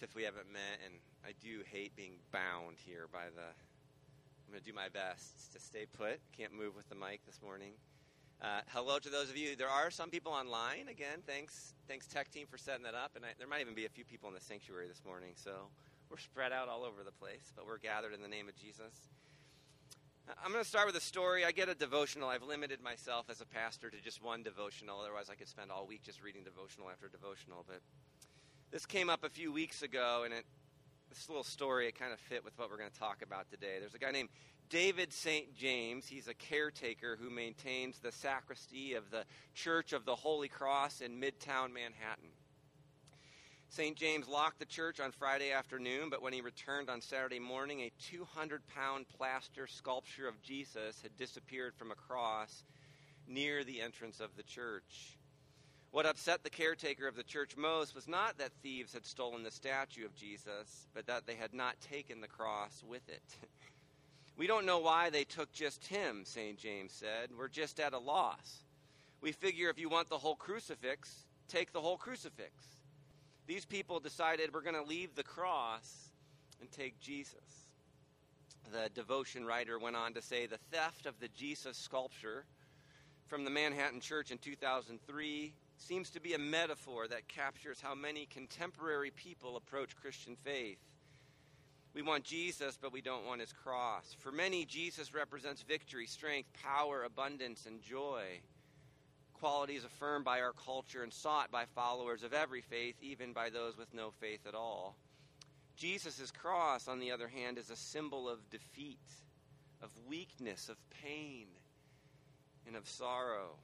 If we haven't met, and I do hate being bound here by the. I'm going to do my best to stay put. Can't move with the mic this morning. Uh, hello to those of you. There are some people online. Again, thanks, thanks tech team for setting that up. And I, there might even be a few people in the sanctuary this morning. So we're spread out all over the place, but we're gathered in the name of Jesus. I'm going to start with a story. I get a devotional. I've limited myself as a pastor to just one devotional. Otherwise, I could spend all week just reading devotional after devotional. But this came up a few weeks ago, and it, this little story it kind of fit with what we're going to talk about today. There's a guy named David St. James. He's a caretaker who maintains the sacristy of the Church of the Holy Cross in Midtown Manhattan. St. James locked the church on Friday afternoon, but when he returned on Saturday morning, a 200 pound plaster sculpture of Jesus had disappeared from a cross near the entrance of the church. What upset the caretaker of the church most was not that thieves had stolen the statue of Jesus, but that they had not taken the cross with it. We don't know why they took just him, St. James said. We're just at a loss. We figure if you want the whole crucifix, take the whole crucifix. These people decided we're going to leave the cross and take Jesus. The devotion writer went on to say the theft of the Jesus sculpture from the Manhattan Church in 2003 seems to be a metaphor that captures how many contemporary people approach Christian faith. We want Jesus, but we don't want his cross. For many, Jesus represents victory, strength, power, abundance, and joy qualities affirmed by our culture and sought by followers of every faith, even by those with no faith at all. Jesus' cross, on the other hand, is a symbol of defeat, of weakness, of pain, and of sorrow.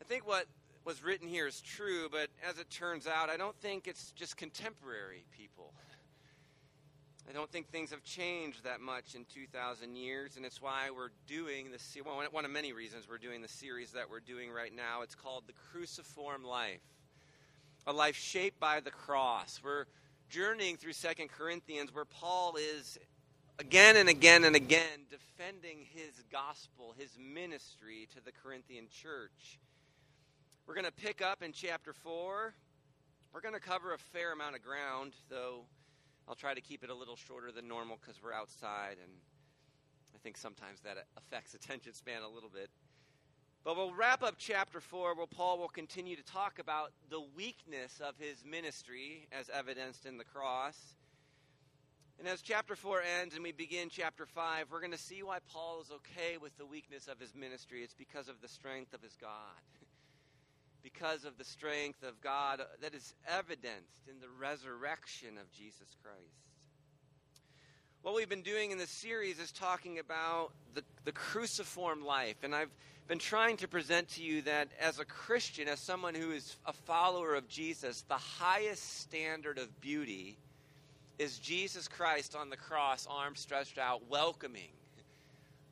I think what was written here is true, but as it turns out, I don't think it's just contemporary people. I don't think things have changed that much in 2,000 years, and it's why we're doing this. Well, one of many reasons we're doing the series that we're doing right now. It's called The Cruciform Life, a life shaped by the cross. We're journeying through Second Corinthians, where Paul is again and again and again defending his gospel, his ministry to the Corinthian church. We're going to pick up in chapter 4. We're going to cover a fair amount of ground, though I'll try to keep it a little shorter than normal because we're outside, and I think sometimes that uh, affects attention span a little bit. But we'll wrap up chapter 4 where Paul will continue to talk about the weakness of his ministry as evidenced in the cross. And as chapter 4 ends and we begin chapter 5, we're going to see why Paul is okay with the weakness of his ministry. It's because of the strength of his God because of the strength of God that is evidenced in the resurrection of Jesus Christ. What we've been doing in this series is talking about the, the cruciform life. And I've been trying to present to you that as a Christian, as someone who is a follower of Jesus, the highest standard of beauty is Jesus Christ on the cross, arms stretched out, welcoming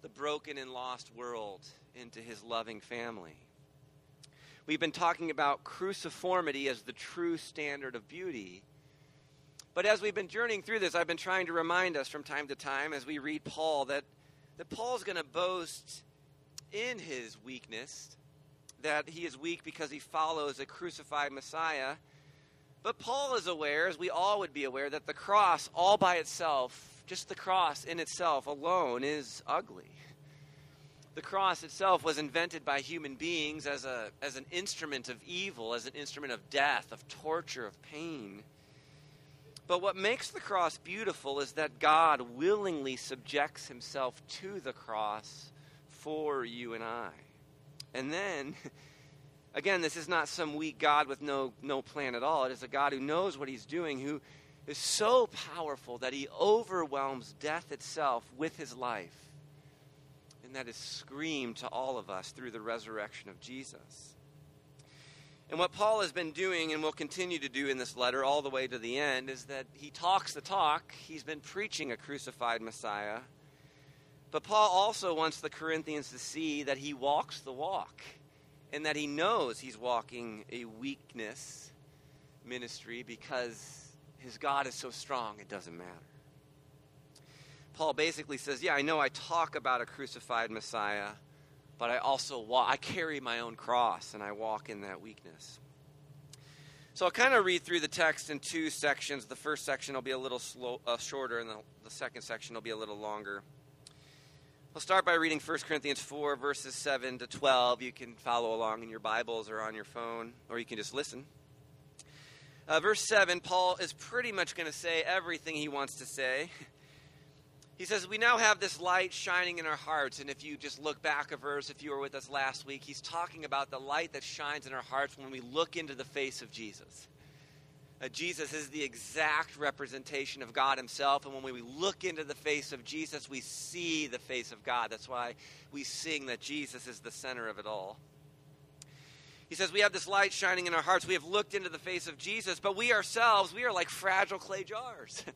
the broken and lost world into his loving family. We've been talking about cruciformity as the true standard of beauty. But as we've been journeying through this, I've been trying to remind us from time to time as we read Paul that, that Paul's going to boast in his weakness, that he is weak because he follows a crucified Messiah. But Paul is aware, as we all would be aware, that the cross all by itself, just the cross in itself alone, is ugly. The cross itself was invented by human beings as, a, as an instrument of evil, as an instrument of death, of torture, of pain. But what makes the cross beautiful is that God willingly subjects himself to the cross for you and I. And then, again, this is not some weak God with no, no plan at all. It is a God who knows what he's doing, who is so powerful that he overwhelms death itself with his life and that is screamed to all of us through the resurrection of Jesus. And what Paul has been doing and will continue to do in this letter all the way to the end is that he talks the talk. He's been preaching a crucified Messiah. But Paul also wants the Corinthians to see that he walks the walk and that he knows he's walking a weakness ministry because his God is so strong it doesn't matter. Paul basically says, Yeah, I know I talk about a crucified Messiah, but I also walk, I carry my own cross and I walk in that weakness. So I'll kind of read through the text in two sections. The first section will be a little slow, uh, shorter, and the, the second section will be a little longer. I'll start by reading 1 Corinthians 4, verses 7 to 12. You can follow along in your Bibles or on your phone, or you can just listen. Uh, verse 7, Paul is pretty much going to say everything he wants to say. He says, We now have this light shining in our hearts. And if you just look back a verse, if you were with us last week, he's talking about the light that shines in our hearts when we look into the face of Jesus. Uh, Jesus is the exact representation of God Himself. And when we look into the face of Jesus, we see the face of God. That's why we sing that Jesus is the center of it all. He says, We have this light shining in our hearts. We have looked into the face of Jesus, but we ourselves, we are like fragile clay jars.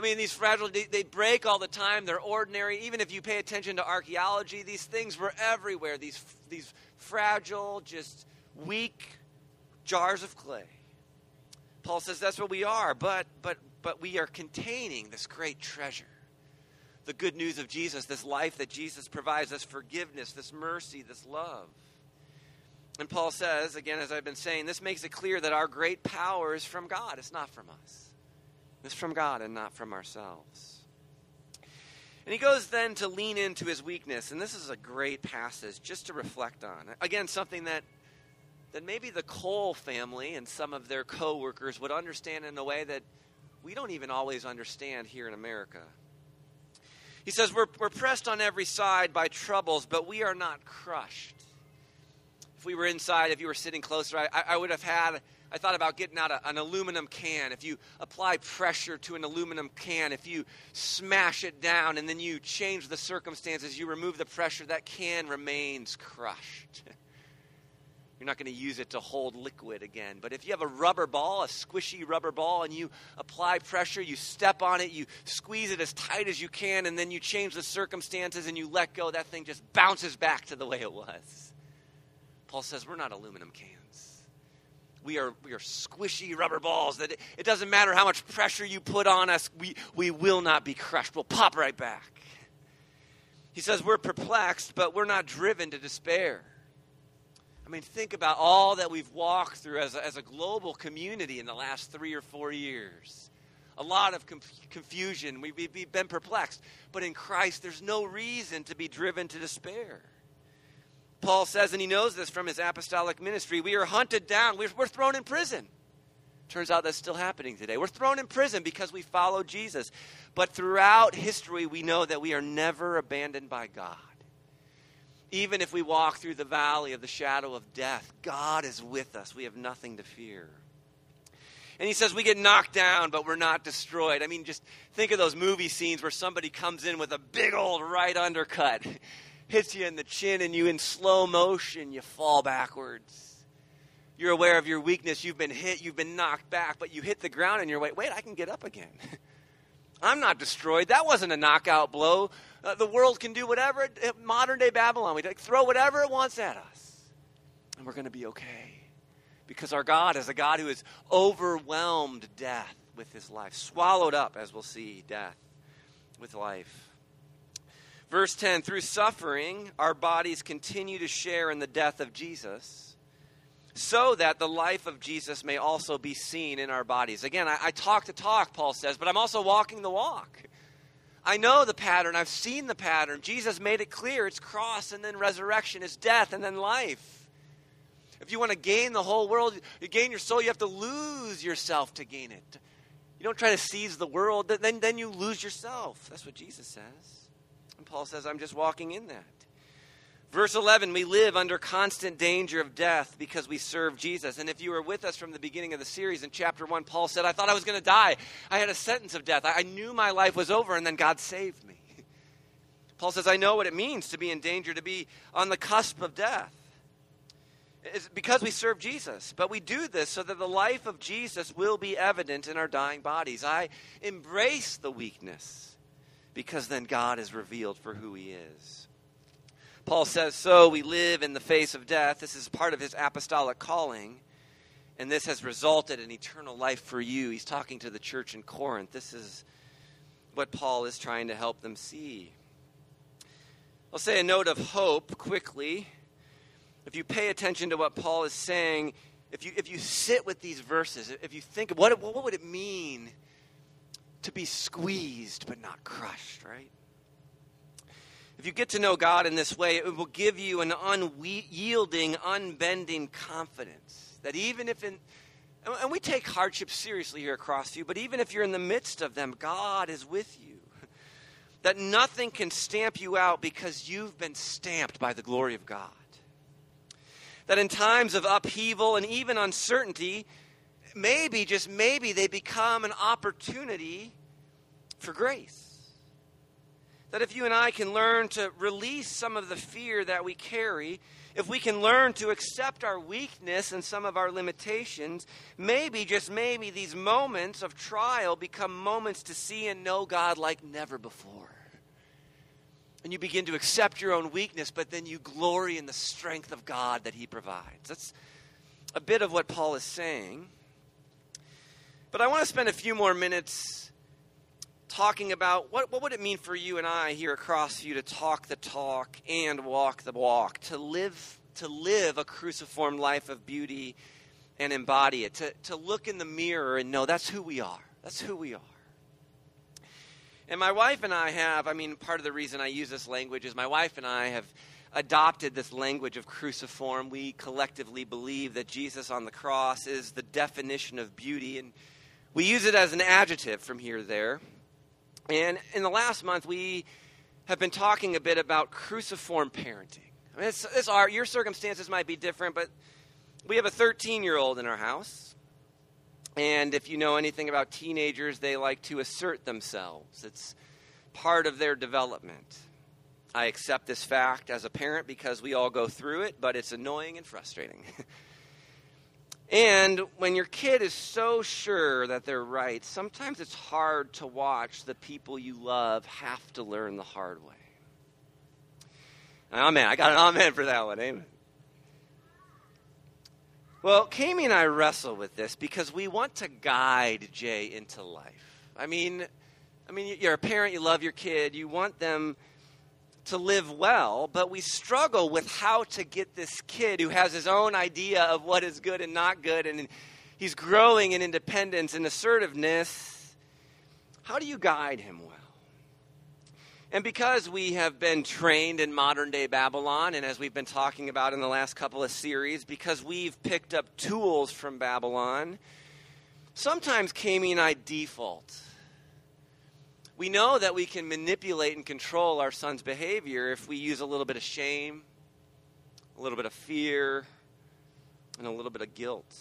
I mean, these fragile, they, they, break all the time. They're ordinary. Even if you pay attention to archaeology, these things were everywhere. These, these fragile, just weak jars of clay. Paul says that's what we are, but, but, but we are containing this great treasure. The good news of Jesus, this life that Jesus provides, this forgiveness, this mercy, this love. And Paul says, again, as I've been saying, this makes it clear that our great power is from God, it's not from us. It's from God and not from ourselves. And he goes then to lean into his weakness, and this is a great passage just to reflect on. Again, something that that maybe the Cole family and some of their coworkers would understand in a way that we don't even always understand here in America. He says, We're, we're pressed on every side by troubles, but we are not crushed. If we were inside, if you were sitting closer, I, I would have had I thought about getting out a, an aluminum can. If you apply pressure to an aluminum can, if you smash it down and then you change the circumstances, you remove the pressure, that can remains crushed. You're not going to use it to hold liquid again. But if you have a rubber ball, a squishy rubber ball, and you apply pressure, you step on it, you squeeze it as tight as you can, and then you change the circumstances and you let go, that thing just bounces back to the way it was. Paul says, We're not aluminum cans we are, we are squishy rubber balls that it, it, doesn't matter how much pressure you put on us, we, we will not be crushed. We'll pop right back. He says we're perplexed, but we're not driven to despair. I mean, think about all that we've walked through as a, as a global community in the last three or four years. A lot of confusion. We've, we've been perplexed. But in Christ, there's no reason to be driven to despair. Paul says, and he knows this from his apostolic ministry, we are hunted down, we're, we're thrown in prison. Turns out that's still happening today. We're thrown in prison because we follow Jesus. But throughout history, we know that we are never abandoned by God. Even if we walk through the valley of the shadow of death, God is with us. We have nothing to fear. And he says we get knocked down, but we're not destroyed. I mean, just think of those movie scenes where somebody comes in with a big old right undercut hits you in the chin and you, in slow motion, you fall backwards. You're aware of your weakness. You've been hit, you've been knocked back, but you hit the ground and you're like, wait, I can get up again. I'm not destroyed. That wasn't a knockout blow. Uh, the world can do whatever, modern day Babylon, we throw whatever it wants at us. And we're going to be okay. Because our God is a God who has overwhelmed death with his life, swallowed up, as we'll see, death with life. Verse 10 Through suffering, our bodies continue to share in the death of Jesus, so that the life of Jesus may also be seen in our bodies. Again, I, I talk the talk, Paul says, but I'm also walking the walk. I know the pattern. I've seen the pattern. Jesus made it clear it's cross and then resurrection, it's death and then life. If you want to gain the whole world, you gain your soul, you have to lose yourself to gain it. You don't try to seize the world, then, then you lose yourself. That's what Jesus says. And Paul says, I'm just walking in that. Verse 11, we live under constant danger of death because we serve Jesus. And if you were with us from the beginning of the series in chapter 1, Paul said, I thought I was going to die. I had a sentence of death. I knew my life was over, and then God saved me. Paul says, I know what it means to be in danger, to be on the cusp of death. It's because we serve Jesus. But we do this so that the life of Jesus will be evident in our dying bodies. I embrace the weakness because then God is revealed for who he is. Paul says, So we live in the face of death. This is part of his apostolic calling, and this has resulted in eternal life for you. He's talking to the church in Corinth. This is what Paul is trying to help them see. I'll say a note of hope quickly. If you pay attention to what Paul is saying, if you, if you sit with these verses, if you think, what, what would it mean to be squeezed but not crushed, right? If you get to know God in this way, it will give you an unyielding, unbending confidence that even if in, and we take hardships seriously here at Crossview, but even if you're in the midst of them, God is with you. That nothing can stamp you out because you've been stamped by the glory of God. That in times of upheaval and even uncertainty, maybe, just maybe, they become an opportunity for grace. That if you and I can learn to release some of the fear that we carry, if we can learn to accept our weakness and some of our limitations, maybe, just maybe, these moments of trial become moments to see and know God like never before. And you begin to accept your own weakness, but then you glory in the strength of God that He provides. That's a bit of what Paul is saying. But I want to spend a few more minutes talking about what, what would it mean for you and I here at Crossview to talk the talk and walk the walk, to live to live a cruciform life of beauty and embody it, to, to look in the mirror and know that's who we are. That's who we are. And my wife and I have, I mean, part of the reason I use this language is my wife and I have adopted this language of cruciform. We collectively believe that Jesus on the cross is the definition of beauty, and we use it as an adjective from here to there. And in the last month, we have been talking a bit about cruciform parenting. I mean, it's, it's our, your circumstances might be different, but we have a 13 year old in our house. And if you know anything about teenagers, they like to assert themselves. It's part of their development. I accept this fact as a parent because we all go through it, but it's annoying and frustrating. And when your kid is so sure that they're right, sometimes it's hard to watch the people you love have to learn the hard way. Amen. I got an amen for that one. Amen. Well, Kami and I wrestle with this because we want to guide Jay into life. I mean, I mean, you're a parent, you love your kid, you want them to live well, but we struggle with how to get this kid who has his own idea of what is good and not good, and he's growing in independence and assertiveness. How do you guide him well? And because we have been trained in modern day Babylon, and as we've been talking about in the last couple of series, because we've picked up tools from Babylon, sometimes Kami and I default we know that we can manipulate and control our son's behavior if we use a little bit of shame, a little bit of fear, and a little bit of guilt.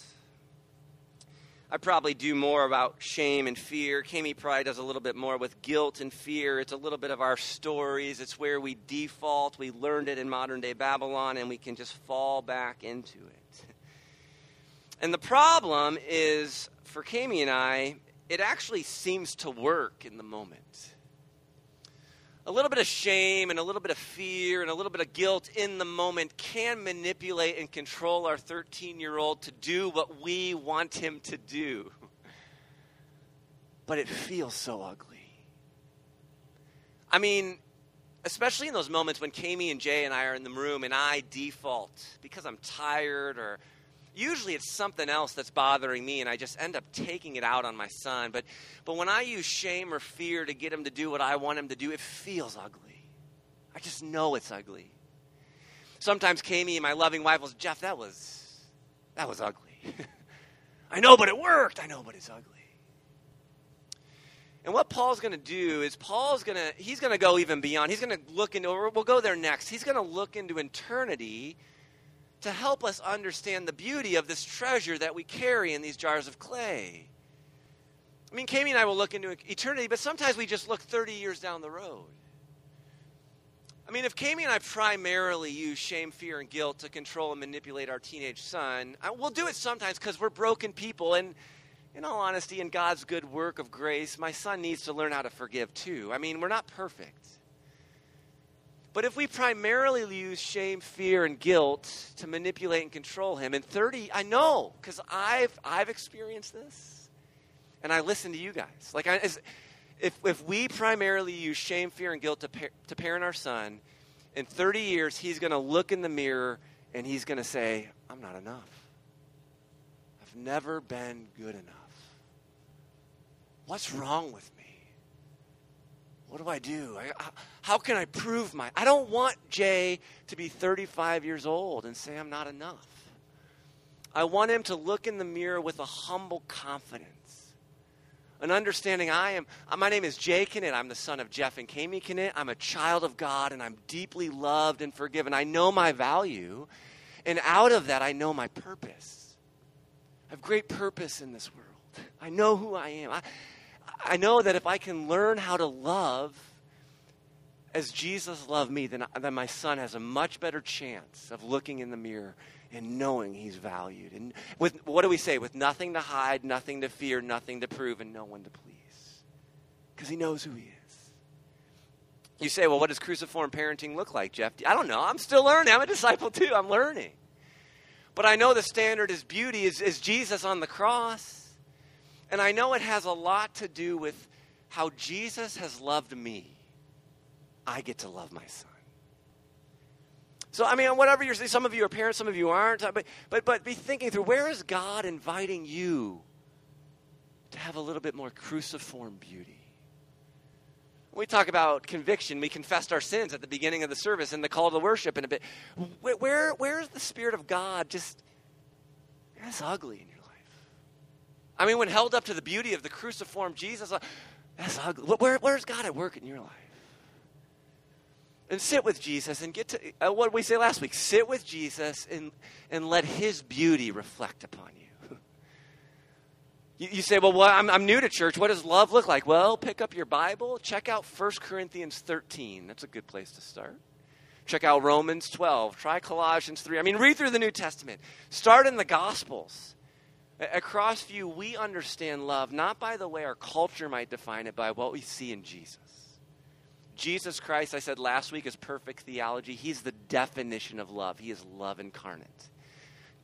I probably do more about shame and fear. Kami probably does a little bit more with guilt and fear. It's a little bit of our stories. It's where we default. We learned it in modern day Babylon, and we can just fall back into it. And the problem is, for Kami and I, it actually seems to work in the moment. A little bit of shame and a little bit of fear and a little bit of guilt in the moment can manipulate and control our 13 year old to do what we want him to do. But it feels so ugly. I mean, especially in those moments when Kami and Jay and I are in the room and I default because I'm tired or usually it's something else that's bothering me and i just end up taking it out on my son but but when i use shame or fear to get him to do what i want him to do it feels ugly i just know it's ugly sometimes Kami, and my loving wife, was Jeff, that was that was ugly. I know, but it worked. I know, but it's ugly. And what Paul's going to do is Paul's going to he's going to go even beyond. He's going to look into we'll go there next. He's going to look into eternity to help us understand the beauty of this treasure that we carry in these jars of clay. I mean, Kami and I will look into eternity, but sometimes we just look 30 years down the road. I mean, if Kami and I primarily use shame, fear, and guilt to control and manipulate our teenage son, I, we'll do it sometimes because we're broken people. And in all honesty, in God's good work of grace, my son needs to learn how to forgive too. I mean, we're not perfect. But if we primarily use shame, fear, and guilt to manipulate and control him, in 30, I know, because I've, I've experienced this, and I listen to you guys. Like, I, if, if we primarily use shame, fear, and guilt to, par- to parent our son, in 30 years, he's going to look in the mirror and he's going to say, I'm not enough. I've never been good enough. What's wrong with me? What do I do? I, how can I prove my. I don't want Jay to be 35 years old and say I'm not enough. I want him to look in the mirror with a humble confidence an understanding I am. Uh, my name is Jay Kennett. I'm the son of Jeff and Kami Kennett. I'm a child of God, and I'm deeply loved and forgiven. I know my value, and out of that, I know my purpose. I have great purpose in this world. I know who I am. I, I know that if I can learn how to love as Jesus loved me, then, then my son has a much better chance of looking in the mirror and knowing he's valued. And with what do we say? With nothing to hide, nothing to fear, nothing to prove, and no one to please. Because he knows who he is. You say, well, what does cruciform parenting look like, Jeff? I don't know. I'm still learning. I'm a disciple too. I'm learning. But I know the standard is beauty, is, is Jesus on the cross. And I know it has a lot to do with how Jesus has loved me. I get to love my son. So, I mean, whatever you're some of you are parents, some of you aren't, but, but, but be thinking through where is God inviting you to have a little bit more cruciform beauty? We talk about conviction, we confessed our sins at the beginning of the service and the call to worship in a bit. Where, where is the Spirit of God just, that's ugly in your? I mean, when held up to the beauty of the cruciform Jesus, that's ugly. Where, where's God at work in your life? and sit with Jesus and get to uh, what we say last week sit with Jesus and, and let his beauty reflect upon you. you. You, say, well, well I'm, I'm new to church. What does love look like? Well, pick up your Bible, check out 1 Corinthians 13. That's a good place to start. Check out Romans 12. Try Colossians 3. I mean, read through the New Testament. Start in the Gospels. At Crossview, we understand love not by the way our culture might define it, by what we see in Jesus. Jesus Christ, I said last week, is perfect theology. He's the definition of love, He is love incarnate.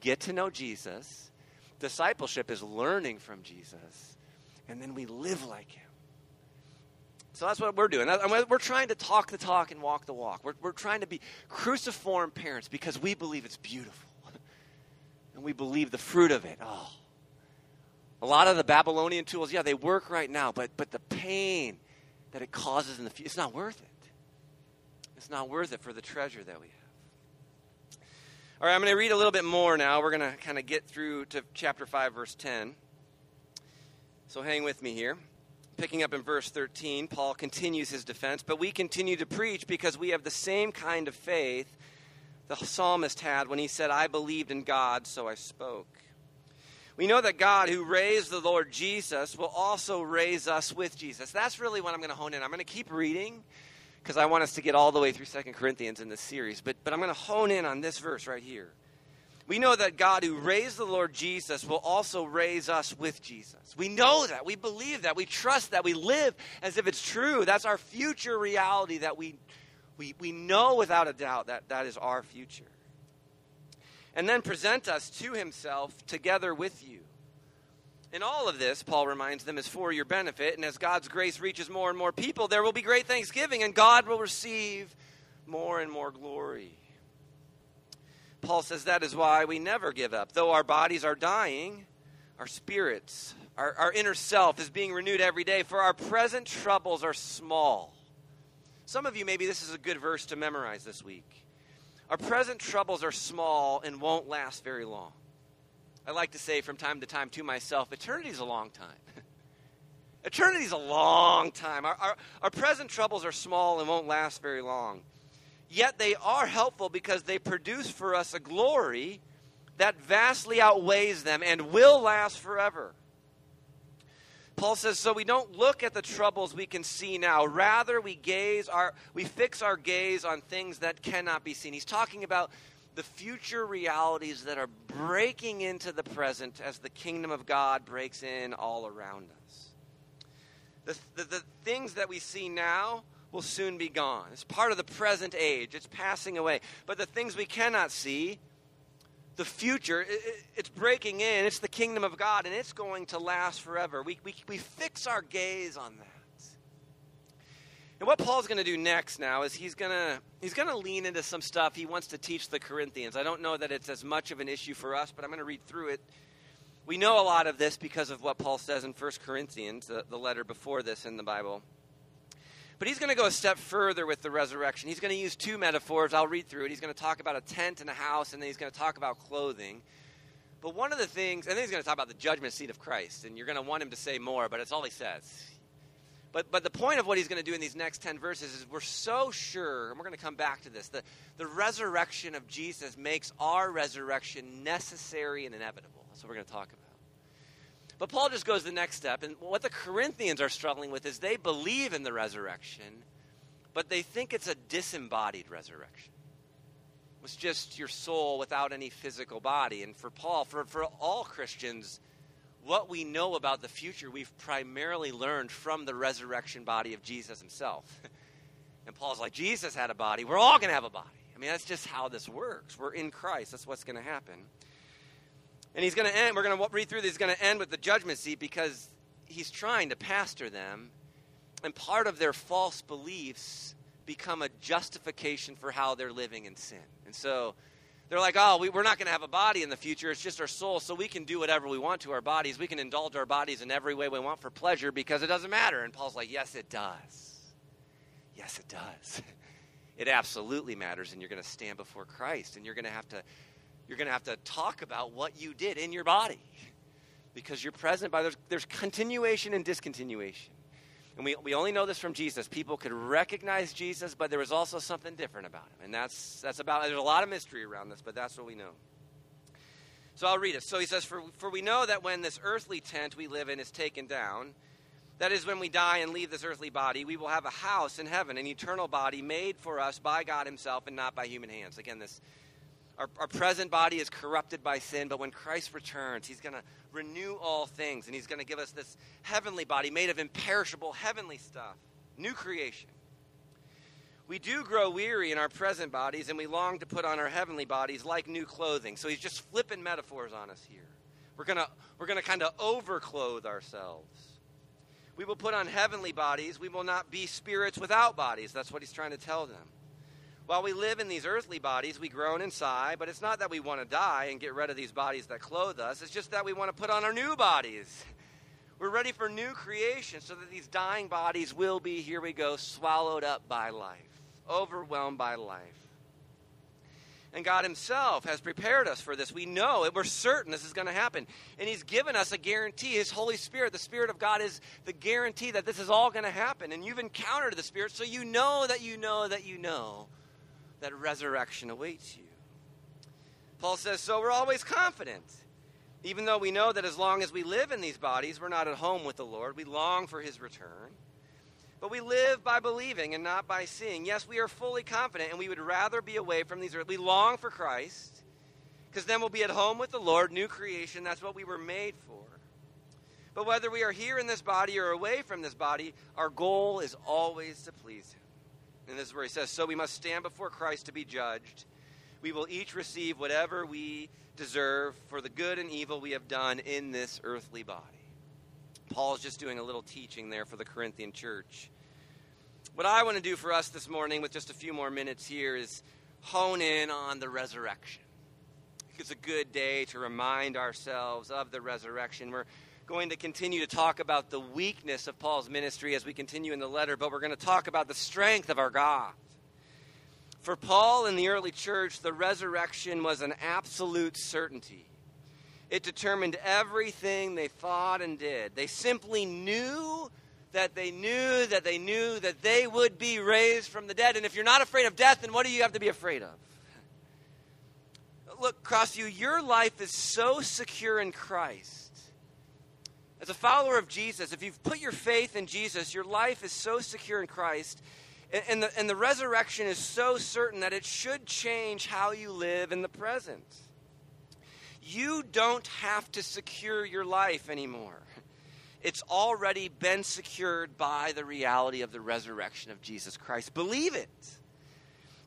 Get to know Jesus. Discipleship is learning from Jesus, and then we live like Him. So that's what we're doing. We're trying to talk the talk and walk the walk. We're, we're trying to be cruciform parents because we believe it's beautiful. And we believe the fruit of it. Oh. A lot of the Babylonian tools, yeah, they work right now, but, but the pain that it causes in the future. It's not worth it. It's not worth it for the treasure that we have. All right, I'm going to read a little bit more now. We're going to kind of get through to chapter 5, verse 10. So hang with me here. Picking up in verse 13, Paul continues his defense, but we continue to preach because we have the same kind of faith the psalmist had when he said, I believed in God, so I spoke. We know that God, who raised the Lord Jesus, will also raise us with Jesus. That's really what I'm going to hone in. I'm going to keep reading because I want us to get all the way through Second Corinthians in this series. But, but I'm going to hone in on this verse right here. We know that God, who raised the Lord Jesus, will also raise us with Jesus. We know that. We believe that. We trust that. We live as if it's true. That's our future reality that we, we, we know without a doubt that that is our future and then present us to himself together with you. In all of this, Paul reminds them, is for your benefit, and as God's grace reaches more and more people, there will be great thanksgiving, and God will receive more and more glory. Paul says that is why we never give up. Though our bodies are dying, our spirits, our, our inner self is being renewed every day, for our present troubles are small. Some of you, maybe this is a good verse to memorize this week. Our present troubles are small and won't last very long. I like to say from time to time to myself, eternity is a long time. eternity is a long time. Our, our, our present troubles are small and won't last very long. Yet they are helpful because they produce for us a glory that vastly outweighs them and will last forever. Paul says, so we don't look at the troubles we can see now. Rather, we gaze our we fix our gaze on things that cannot be seen. He's talking about the future realities that are breaking into the present as the kingdom of God breaks in all around us. The, the, the things that we see now will soon be gone. It's part of the present age, it's passing away. But the things we cannot see the future, it, it's breaking in. It's the kingdom of God, and it's going to last forever. We, we, we fix our gaze on that. And what Paul's going to do next now is he's going to he's going to lean into some stuff he wants to teach the Corinthians. I don't know that it's as much of an issue for us, but I'm going to read through it. We know a lot of this because of what Paul says in 1 Corinthians, the, the letter before this in the Bible. But he's going to go a step further with the resurrection. He's going to use two metaphors. I'll read through it. He's going to talk about a tent and a house, and then he's going to talk about clothing. But one of the things, and then he's going to talk about the judgment seat of Christ, and you're going to want him to say more, but it's all he says. But, but the point of what he's going to do in these next 10 verses is we're so sure, and we're going to come back to this, the, the resurrection of Jesus makes our resurrection necessary and inevitable. That's what we're going to talk about. But Paul just goes the next step. And what the Corinthians are struggling with is they believe in the resurrection, but they think it's a disembodied resurrection. It's just your soul without any physical body. And for Paul, for, for all Christians, what we know about the future, we've primarily learned from the resurrection body of Jesus himself. and Paul's like, Jesus had a body. We're all going to have a body. I mean, that's just how this works. We're in Christ. That's what's going to happen. And he's going to end, we're going to read through this, he's going to end with the judgment seat because he's trying to pastor them. And part of their false beliefs become a justification for how they're living in sin. And so they're like, oh, we, are not going to have a body in the future. It's just our soul, so we can do whatever we want to our bodies. We can indulge our bodies in every way we want for pleasure because it doesn't matter. And Paul's like, yes, it does. Yes, it does. It absolutely matters, and you're going to stand before Christ, and you're going to have to you're going to have to talk about what you did in your body. Because you're present by there's, there's continuation and discontinuation. And we, we only know this from jesus. People could recognize jesus but there was also something different about him. And that's that's about there's a lot of mystery around this but that's what we know. So i'll read it. So he says for, for we know that when this earthly tent we live in is taken down that is when we die and leave this earthly body we will have a house in heaven an eternal body made for us by god himself and not by human hands. Again this our, our present body is corrupted by sin, but when Christ returns, he's going to renew all things, and he's going to give us this heavenly body made of imperishable heavenly stuff, new creation. We do grow weary in our present bodies, and we long to put on our heavenly bodies like new clothing. So he's just flipping metaphors on us here. We're going to we're going to kind of overclothe ourselves. We will put on heavenly bodies. We will not be spirits without bodies. That's what he's trying to tell them. While we live in these earthly bodies, we groan and sigh, but it's not that we want to die and get rid of these bodies that clothe us. It's just that we want to put on our new bodies. We're ready for new creation so that these dying bodies will be, here we go, swallowed up by life, overwhelmed by life. And God Himself has prepared us for this. We know it. We're certain this is going to happen. And He's given us a guarantee. His Holy Spirit, the Spirit of God, is the guarantee that this is all going to happen. And you've encountered the Spirit, so you know that you know that you know that resurrection awaits you. Paul says, So we're always confident. Even though we know that as long as we live in these bodies, we're not at home with the Lord, we long for his return. But we live by believing and not by seeing. Yes, we are fully confident, and we would rather be away from these. We long for Christ, because then we'll be at home with the Lord, new creation. That's what we were made for. But whether we are here in this body or away from this body, our goal is always to please Him. And this is where he says, So we must stand before Christ to be judged. We will each receive whatever we deserve for the good and evil we have done in this earthly body. Paul's just doing a little teaching there for the Corinthian church. What I want to do for us this morning, with just a few more minutes here, is hone in on the resurrection. It's a good day to remind ourselves of the resurrection. We're going to continue to talk about the weakness of Paul's ministry as we continue in the letter, but we're going to talk about the strength of our God. For Paul in the early church, the resurrection was an absolute certainty. It determined everything they thought and did. They simply knew that they knew that they knew that they would be raised from the dead. And if you're not afraid of death, then what do you have to be afraid of? Look, Crossview, your life is so secure in Christ as a follower of Jesus, if you've put your faith in Jesus, your life is so secure in Christ, and, the, and the resurrection is so certain that it should change how you live in the present. You don't have to secure your life anymore. It's already been secured by the reality of the resurrection of Jesus Christ. Believe it.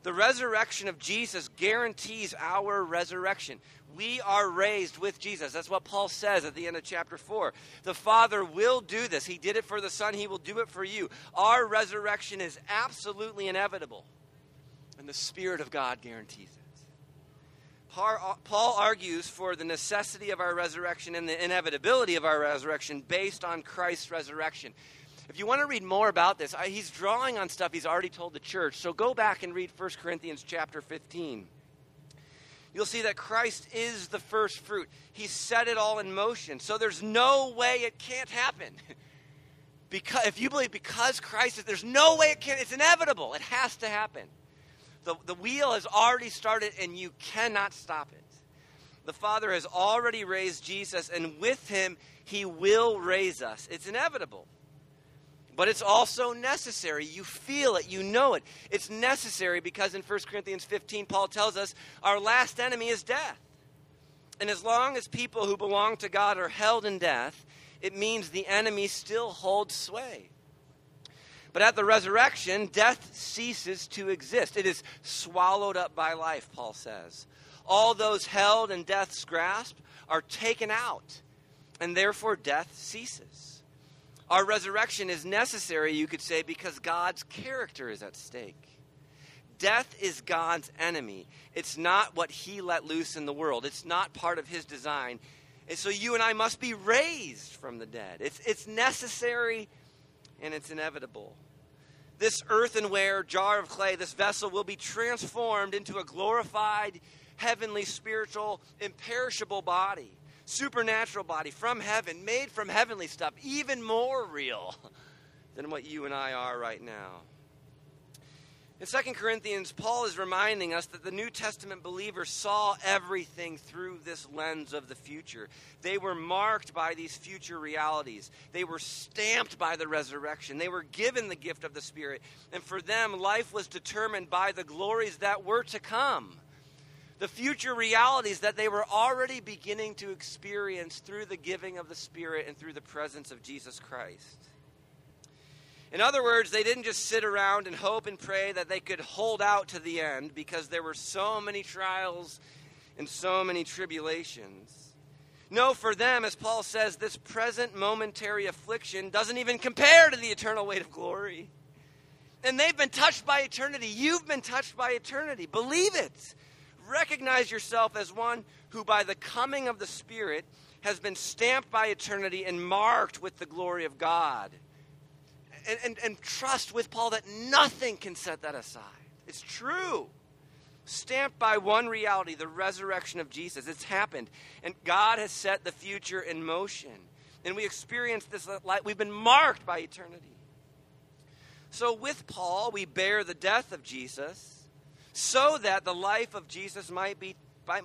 The resurrection of Jesus guarantees our resurrection. We are raised with Jesus. That's what Paul says at the end of chapter 4. The Father will do this. He did it for the Son, He will do it for you. Our resurrection is absolutely inevitable, and the Spirit of God guarantees it. Uh, Paul argues for the necessity of our resurrection and the inevitability of our resurrection based on Christ's resurrection. If you want to read more about this, he's drawing on stuff he's already told the church. So go back and read 1 Corinthians chapter 15. You'll see that Christ is the first fruit. He set it all in motion. So there's no way it can't happen. because if you believe because Christ is there's no way it can it's inevitable. It has to happen. The, the wheel has already started and you cannot stop it. The Father has already raised Jesus, and with him, he will raise us. It's inevitable. But it's also necessary. You feel it, you know it. It's necessary because in 1 Corinthians 15, Paul tells us our last enemy is death. And as long as people who belong to God are held in death, it means the enemy still holds sway. But at the resurrection, death ceases to exist. It is swallowed up by life, Paul says. All those held in death's grasp are taken out, and therefore death ceases. Our resurrection is necessary, you could say, because God's character is at stake. Death is God's enemy. It's not what he let loose in the world, it's not part of his design. And so you and I must be raised from the dead. It's, it's necessary and it's inevitable. This earthenware jar of clay, this vessel, will be transformed into a glorified, heavenly, spiritual, imperishable body, supernatural body from heaven, made from heavenly stuff, even more real than what you and I are right now. In 2 Corinthians, Paul is reminding us that the New Testament believers saw everything through this lens of the future. They were marked by these future realities. They were stamped by the resurrection. They were given the gift of the Spirit. And for them, life was determined by the glories that were to come. The future realities that they were already beginning to experience through the giving of the Spirit and through the presence of Jesus Christ. In other words, they didn't just sit around and hope and pray that they could hold out to the end because there were so many trials and so many tribulations. No, for them, as Paul says, this present momentary affliction doesn't even compare to the eternal weight of glory. And they've been touched by eternity. You've been touched by eternity. Believe it. Recognize yourself as one who, by the coming of the Spirit, has been stamped by eternity and marked with the glory of God and, and, and trust with Paul that nothing can set that aside. It's true. Stamped by one reality, the resurrection of Jesus. It's happened. And God has set the future in motion. And we experience this light. We've been marked by eternity. So, with Paul, we bear the death of Jesus so that the life of Jesus might be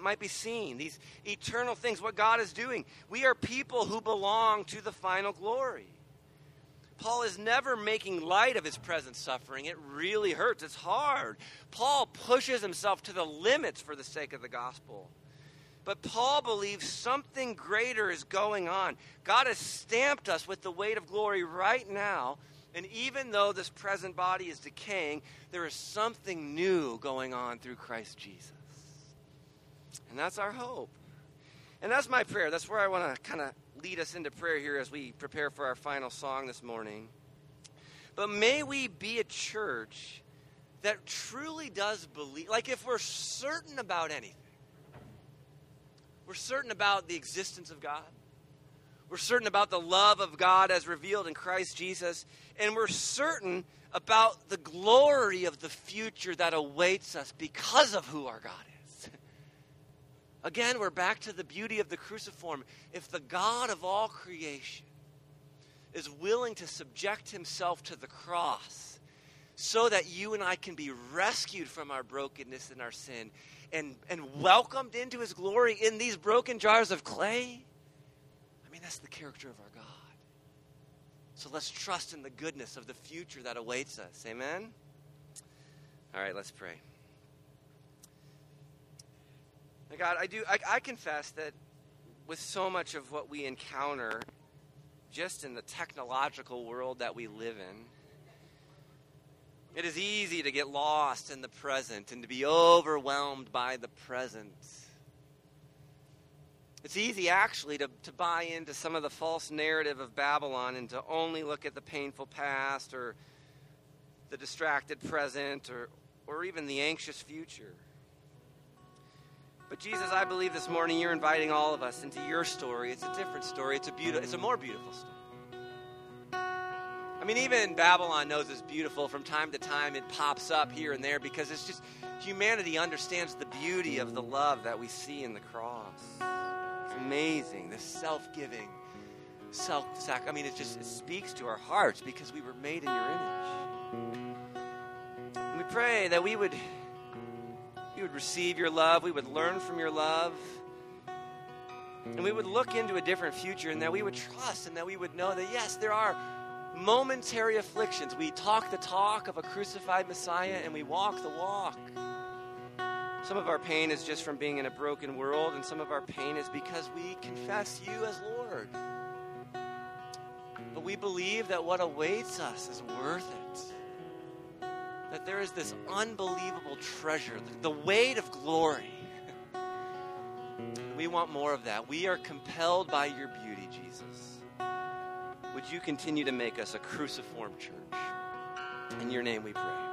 might be seen, these eternal things, what God is doing. We are people who belong to the final glory. Paul is never making light of his present suffering. It really hurts, it's hard. Paul pushes himself to the limits for the sake of the gospel. But Paul believes something greater is going on. God has stamped us with the weight of glory right now. And even though this present body is decaying, there is something new going on through Christ Jesus. And that's our hope. And that's my prayer. That's where I want to kind of lead us into prayer here as we prepare for our final song this morning. But may we be a church that truly does believe, like if we're certain about anything, we're certain about the existence of God. We're certain about the love of God as revealed in Christ Jesus. And we're certain about the glory of the future that awaits us because of who our God is. Again, we're back to the beauty of the cruciform. If the God of all creation is willing to subject himself to the cross so that you and I can be rescued from our brokenness and our sin and, and welcomed into his glory in these broken jars of clay, I mean, that's the character of our God. So let's trust in the goodness of the future that awaits us. Amen? All right, let's pray. God, I do. I, I confess that with so much of what we encounter, just in the technological world that we live in, it is easy to get lost in the present and to be overwhelmed by the present. It's easy, actually, to, to buy into some of the false narrative of Babylon and to only look at the painful past or the distracted present or, or even the anxious future. But Jesus, I believe this morning you're inviting all of us into your story. It's a different story. It's a beautiful, it's a more beautiful story. I mean, even Babylon knows it's beautiful. From time to time, it pops up here and there because it's just humanity understands the beauty of the love that we see in the cross. Amazing, the self-giving, self-sac. I mean, it just it speaks to our hearts because we were made in your image. And we pray that we would we would receive your love, we would learn from your love, and we would look into a different future, and that we would trust, and that we would know that yes, there are momentary afflictions. We talk the talk of a crucified Messiah, and we walk the walk. Some of our pain is just from being in a broken world, and some of our pain is because we confess you as Lord. But we believe that what awaits us is worth it. That there is this unbelievable treasure, the weight of glory. we want more of that. We are compelled by your beauty, Jesus. Would you continue to make us a cruciform church? In your name we pray.